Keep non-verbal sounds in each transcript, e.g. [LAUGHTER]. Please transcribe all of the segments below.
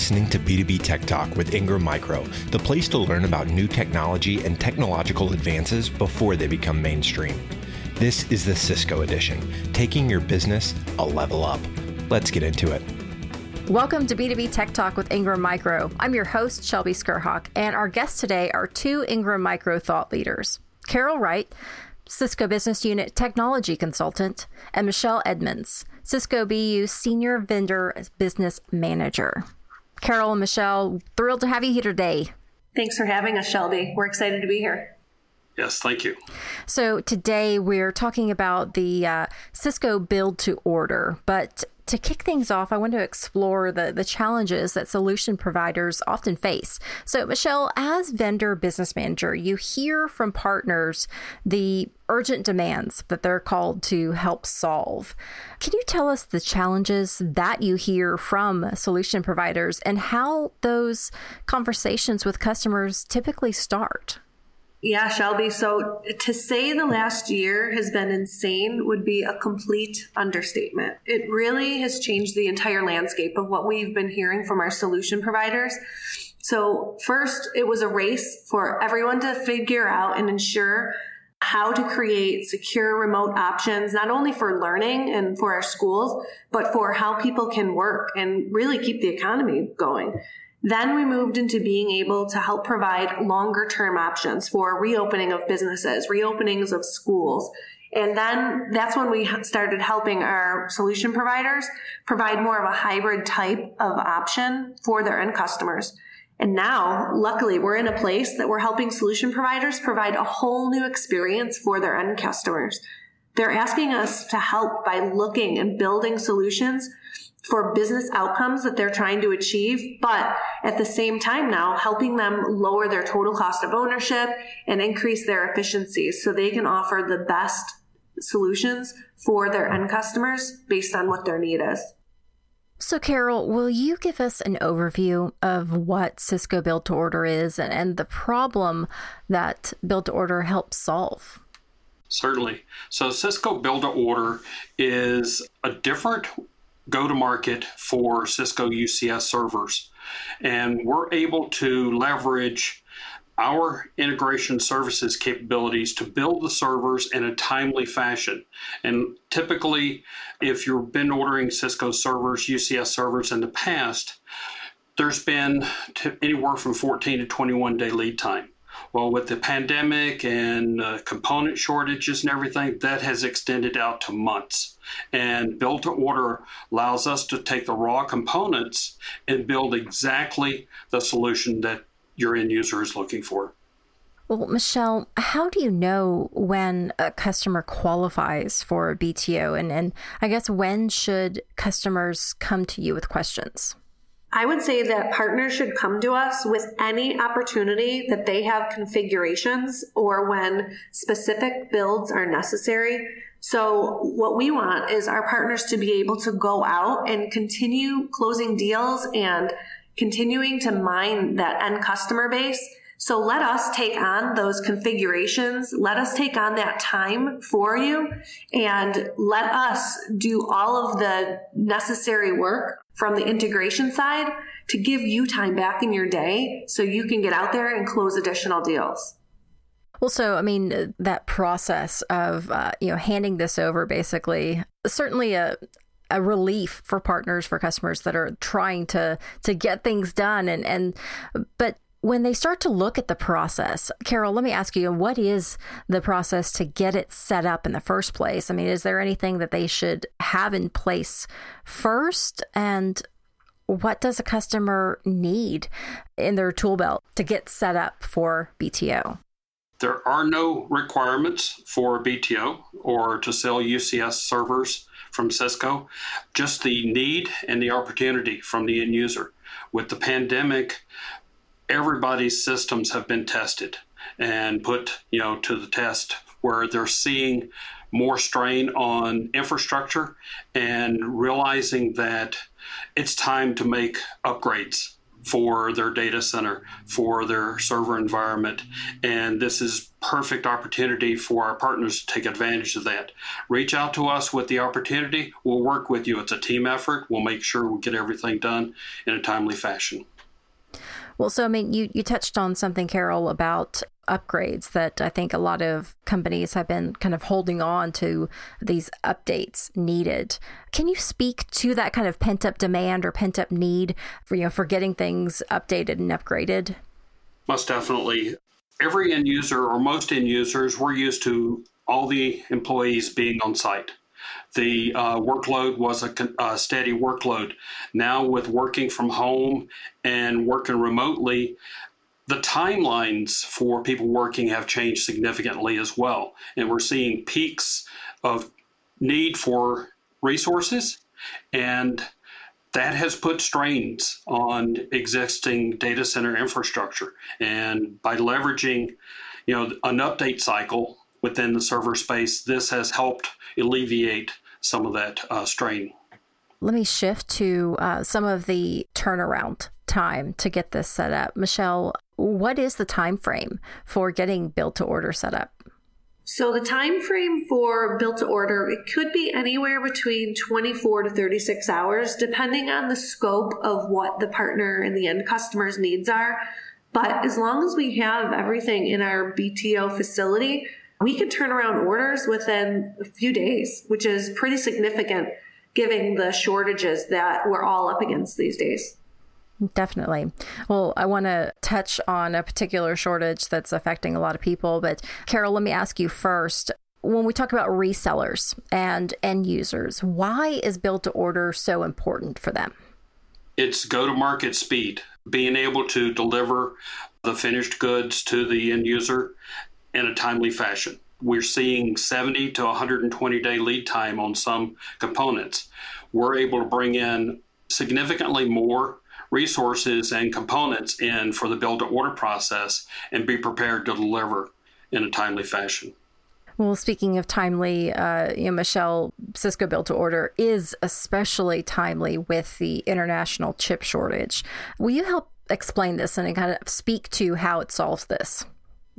listening to B2B Tech Talk with Ingram Micro, the place to learn about new technology and technological advances before they become mainstream. This is the Cisco edition, taking your business a level up. Let's get into it. Welcome to B2B Tech Talk with Ingram Micro. I'm your host, Shelby Skrhak, and our guests today are two Ingram Micro thought leaders Carol Wright, Cisco Business Unit Technology Consultant, and Michelle Edmonds, Cisco BU Senior Vendor Business Manager. Carol and Michelle, thrilled to have you here today. Thanks for having us, Shelby. We're excited to be here. Yes, thank you. So, today we're talking about the uh, Cisco build to order, but to kick things off, I want to explore the, the challenges that solution providers often face. So, Michelle, as vendor business manager, you hear from partners the urgent demands that they're called to help solve. Can you tell us the challenges that you hear from solution providers and how those conversations with customers typically start? Yeah, Shelby. So to say the last year has been insane would be a complete understatement. It really has changed the entire landscape of what we've been hearing from our solution providers. So first, it was a race for everyone to figure out and ensure how to create secure remote options, not only for learning and for our schools, but for how people can work and really keep the economy going. Then we moved into being able to help provide longer term options for reopening of businesses, reopenings of schools. And then that's when we started helping our solution providers provide more of a hybrid type of option for their end customers. And now, luckily, we're in a place that we're helping solution providers provide a whole new experience for their end customers. They're asking us to help by looking and building solutions for business outcomes that they're trying to achieve, but at the same time now helping them lower their total cost of ownership and increase their efficiencies so they can offer the best solutions for their end customers based on what their need is. So, Carol, will you give us an overview of what Cisco Build to Order is and, and the problem that Build to Order helps solve? Certainly. So, Cisco Build to Order is a different go to market for Cisco UCS servers. And we're able to leverage our integration services capabilities to build the servers in a timely fashion. And typically, if you've been ordering Cisco servers, UCS servers in the past, there's been anywhere from 14 to 21 day lead time. Well, with the pandemic and uh, component shortages and everything, that has extended out to months. And build to order allows us to take the raw components and build exactly the solution that your end user is looking for. Well, Michelle, how do you know when a customer qualifies for a BTO? And, and I guess when should customers come to you with questions? I would say that partners should come to us with any opportunity that they have configurations or when specific builds are necessary. So what we want is our partners to be able to go out and continue closing deals and continuing to mine that end customer base so let us take on those configurations. Let us take on that time for you and let us do all of the necessary work from the integration side to give you time back in your day so you can get out there and close additional deals. Well, so I mean that process of uh, you know handing this over, basically, certainly a a relief for partners for customers that are trying to to get things done and and but when they start to look at the process, Carol, let me ask you, what is the process to get it set up in the first place? I mean, is there anything that they should have in place first? And what does a customer need in their tool belt to get set up for BTO? There are no requirements for BTO or to sell UCS servers from Cisco, just the need and the opportunity from the end user. With the pandemic, everybody's systems have been tested and put, you know, to the test where they're seeing more strain on infrastructure and realizing that it's time to make upgrades for their data center, for their server environment. And this is perfect opportunity for our partners to take advantage of that. Reach out to us with the opportunity. We'll work with you. It's a team effort. We'll make sure we get everything done in a timely fashion. Well, so I mean, you, you touched on something, Carol, about upgrades that I think a lot of companies have been kind of holding on to these updates needed. Can you speak to that kind of pent up demand or pent up need for you know for getting things updated and upgraded? Most definitely. Every end user or most end users, we're used to all the employees being on site the uh, workload was a, a, steady workload. Now, with working from home and working remotely, the timelines for people working have changed significantly as well. And we're seeing peaks of need for resources, and that has put strains on existing data center infrastructure. And by leveraging, you know, an update cycle within the server space, this has helped alleviate some of that uh, strain. Let me shift to uh, some of the turnaround time to get this set up. Michelle, what is the time frame for getting built to order set up? So the time frame for built to order it could be anywhere between 24 to 36 hours depending on the scope of what the partner and the end customer's needs are. But as long as we have everything in our BTO facility, we can turn around orders within a few days, which is pretty significant given the shortages that we're all up against these days. Definitely. Well, I want to touch on a particular shortage that's affecting a lot of people. But, Carol, let me ask you first when we talk about resellers and end users, why is build to order so important for them? It's go to market speed, being able to deliver the finished goods to the end user in a timely fashion. We're seeing 70 to 120 day lead time on some components. We're able to bring in significantly more resources and components in for the build to order process and be prepared to deliver in a timely fashion. Well, speaking of timely, uh, you know, Michelle, Cisco build to order is especially timely with the international chip shortage. Will you help explain this and kind of speak to how it solves this?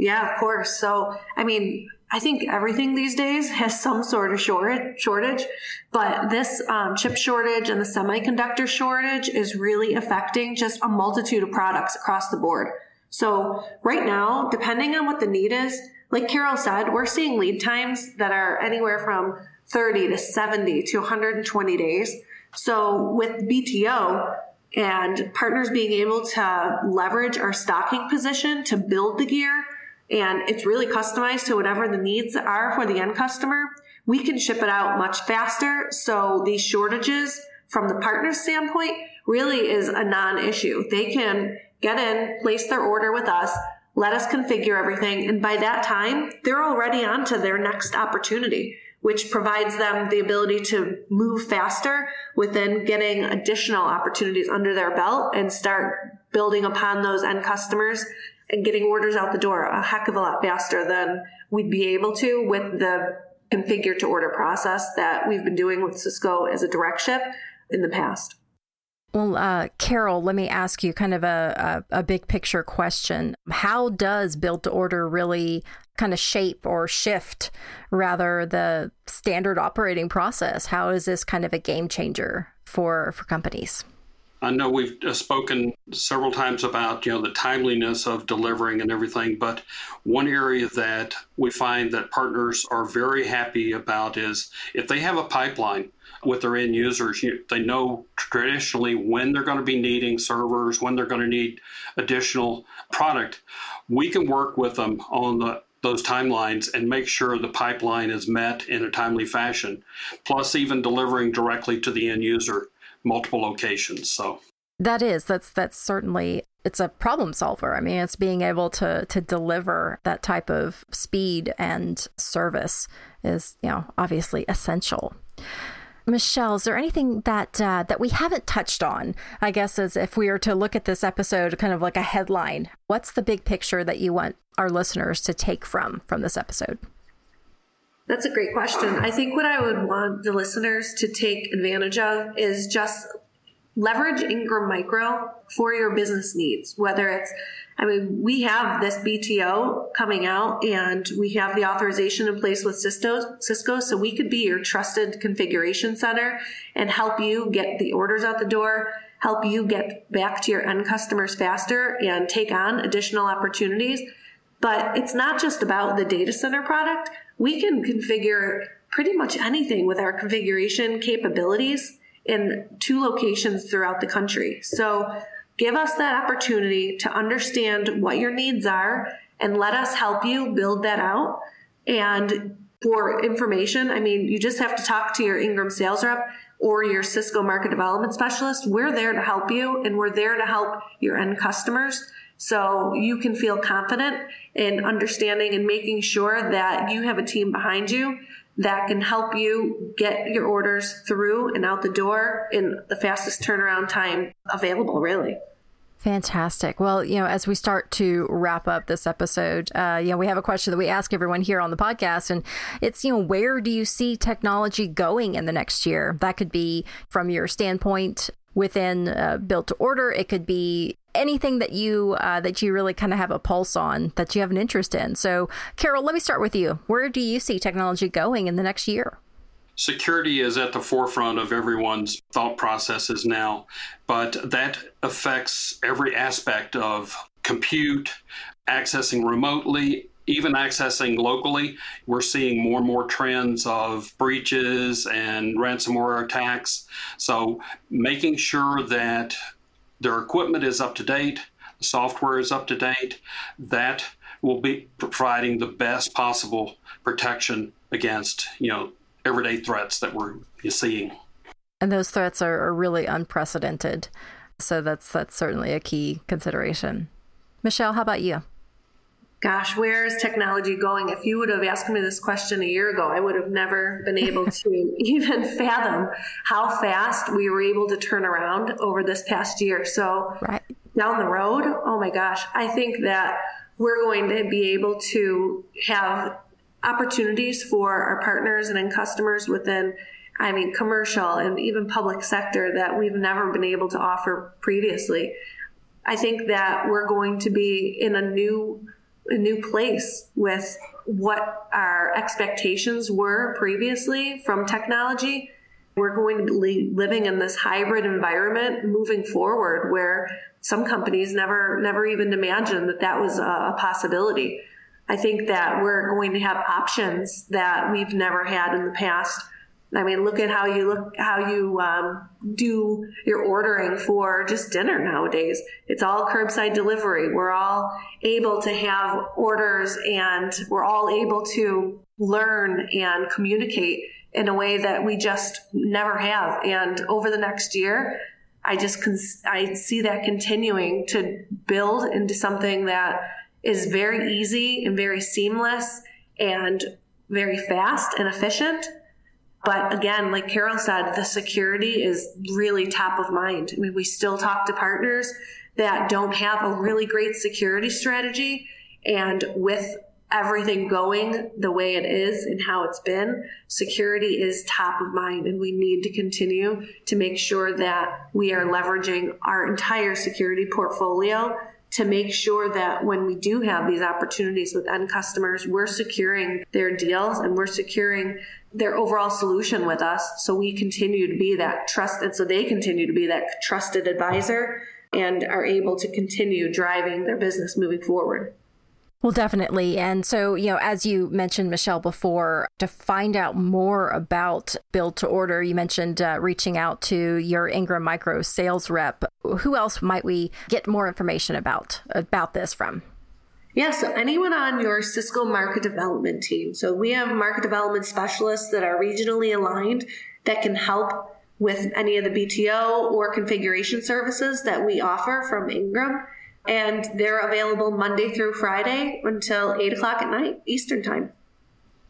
Yeah, of course. So, I mean, I think everything these days has some sort of shortage, but this um, chip shortage and the semiconductor shortage is really affecting just a multitude of products across the board. So right now, depending on what the need is, like Carol said, we're seeing lead times that are anywhere from 30 to 70 to 120 days. So with BTO, and partners being able to leverage our stocking position to build the gear and it's really customized to whatever the needs are for the end customer, we can ship it out much faster. So these shortages from the partner standpoint really is a non-issue. They can get in, place their order with us, let us configure everything. And by that time, they're already on to their next opportunity, which provides them the ability to move faster within getting additional opportunities under their belt and start building upon those end customers and getting orders out the door a heck of a lot faster than we'd be able to with the configure to order process that we've been doing with Cisco as a direct ship in the past. Well, uh, Carol, let me ask you kind of a, a, a big picture question. How does build to order really kind of shape or shift rather the standard operating process? How is this kind of a game changer for, for companies? I know we've uh, spoken several times about you know the timeliness of delivering and everything, but one area that we find that partners are very happy about is if they have a pipeline with their end users, you, they know traditionally when they're going to be needing servers, when they're going to need additional product. We can work with them on the those timelines and make sure the pipeline is met in a timely fashion, plus even delivering directly to the end user multiple locations. So that is that's that's certainly it's a problem solver. I mean, it's being able to to deliver that type of speed and service is you know obviously essential. Michelle, is there anything that uh, that we haven't touched on? I guess as if we were to look at this episode, kind of like a headline. What's the big picture that you want our listeners to take from from this episode? That's a great question. I think what I would want the listeners to take advantage of is just leverage Ingram Micro for your business needs, whether it's I mean, we have this BTO coming out and we have the authorization in place with Cisco, Cisco, so we could be your trusted configuration center and help you get the orders out the door, help you get back to your end customers faster and take on additional opportunities. But it's not just about the data center product. We can configure pretty much anything with our configuration capabilities in two locations throughout the country. So Give us that opportunity to understand what your needs are and let us help you build that out. And for information, I mean, you just have to talk to your Ingram sales rep or your Cisco market development specialist. We're there to help you and we're there to help your end customers. So you can feel confident in understanding and making sure that you have a team behind you that can help you get your orders through and out the door in the fastest turnaround time available, really. Fantastic. Well, you know, as we start to wrap up this episode, uh, you know, we have a question that we ask everyone here on the podcast, and it's, you know, where do you see technology going in the next year? That could be from your standpoint within uh, built to order. It could be anything that you uh, that you really kind of have a pulse on that you have an interest in. So, Carol, let me start with you. Where do you see technology going in the next year? security is at the forefront of everyone's thought processes now, but that affects every aspect of compute, accessing remotely, even accessing locally. We're seeing more and more trends of breaches and ransomware attacks. So, making sure that their equipment is up to date, the software is up to date, that will be providing the best possible protection against, you know, everyday threats that we're seeing. And those threats are, are really unprecedented. So that's that's certainly a key consideration. Michelle, how about you? Gosh, where is technology going? If you would have asked me this question a year ago, I would have never been able to [LAUGHS] even fathom how fast we were able to turn around over this past year. So, right. down the road, oh my gosh, I think that we're going to be able to have opportunities for our partners and end customers within I mean, commercial and even public sector that we've never been able to offer previously. I think that we're going to be in a new, a new place with what our expectations were previously from technology. We're going to be living in this hybrid environment moving forward where some companies never, never even imagined that that was a possibility. I think that we're going to have options that we've never had in the past. I mean, look at how you look, how you um, do your ordering for just dinner nowadays. It's all curbside delivery. We're all able to have orders and we're all able to learn and communicate in a way that we just never have. And over the next year, I just, I see that continuing to build into something that is very easy and very seamless and very fast and efficient. But again, like Carol said, the security is really top of mind. I mean, we still talk to partners that don't have a really great security strategy. And with everything going the way it is and how it's been, security is top of mind. And we need to continue to make sure that we are leveraging our entire security portfolio to make sure that when we do have these opportunities with end customers, we're securing their deals and we're securing their overall solution with us. So we continue to be that trusted, so they continue to be that trusted advisor and are able to continue driving their business moving forward. Well, definitely. And so, you know, as you mentioned, Michelle, before, to find out more about build to order, you mentioned uh, reaching out to your Ingram Micro sales rep. Who else might we get more information about about this from? Yeah, so anyone on your Cisco market development team. So we have market development specialists that are regionally aligned that can help with any of the BTO or configuration services that we offer from Ingram and they're available Monday through Friday until 8 o'clock at night, Eastern Time.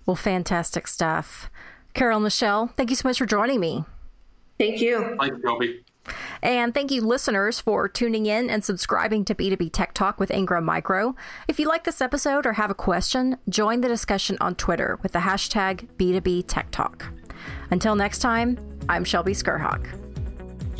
Well, fantastic stuff. Carol Michelle, thank you so much for joining me. Thank you. Thank you, Colby. And thank you, listeners, for tuning in and subscribing to B2B Tech Talk with Ingram Micro. If you like this episode or have a question, join the discussion on Twitter with the hashtag B2B Tech Talk. Until next time, I'm Shelby Skrhak.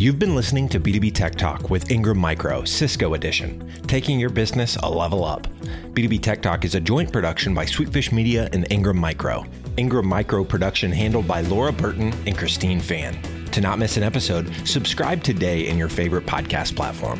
You've been listening to B2B Tech Talk with Ingram Micro, Cisco Edition, taking your business a level up. B2B Tech Talk is a joint production by Sweetfish Media and Ingram Micro. Ingram Micro production handled by Laura Burton and Christine Fan. To not miss an episode, subscribe today in your favorite podcast platform.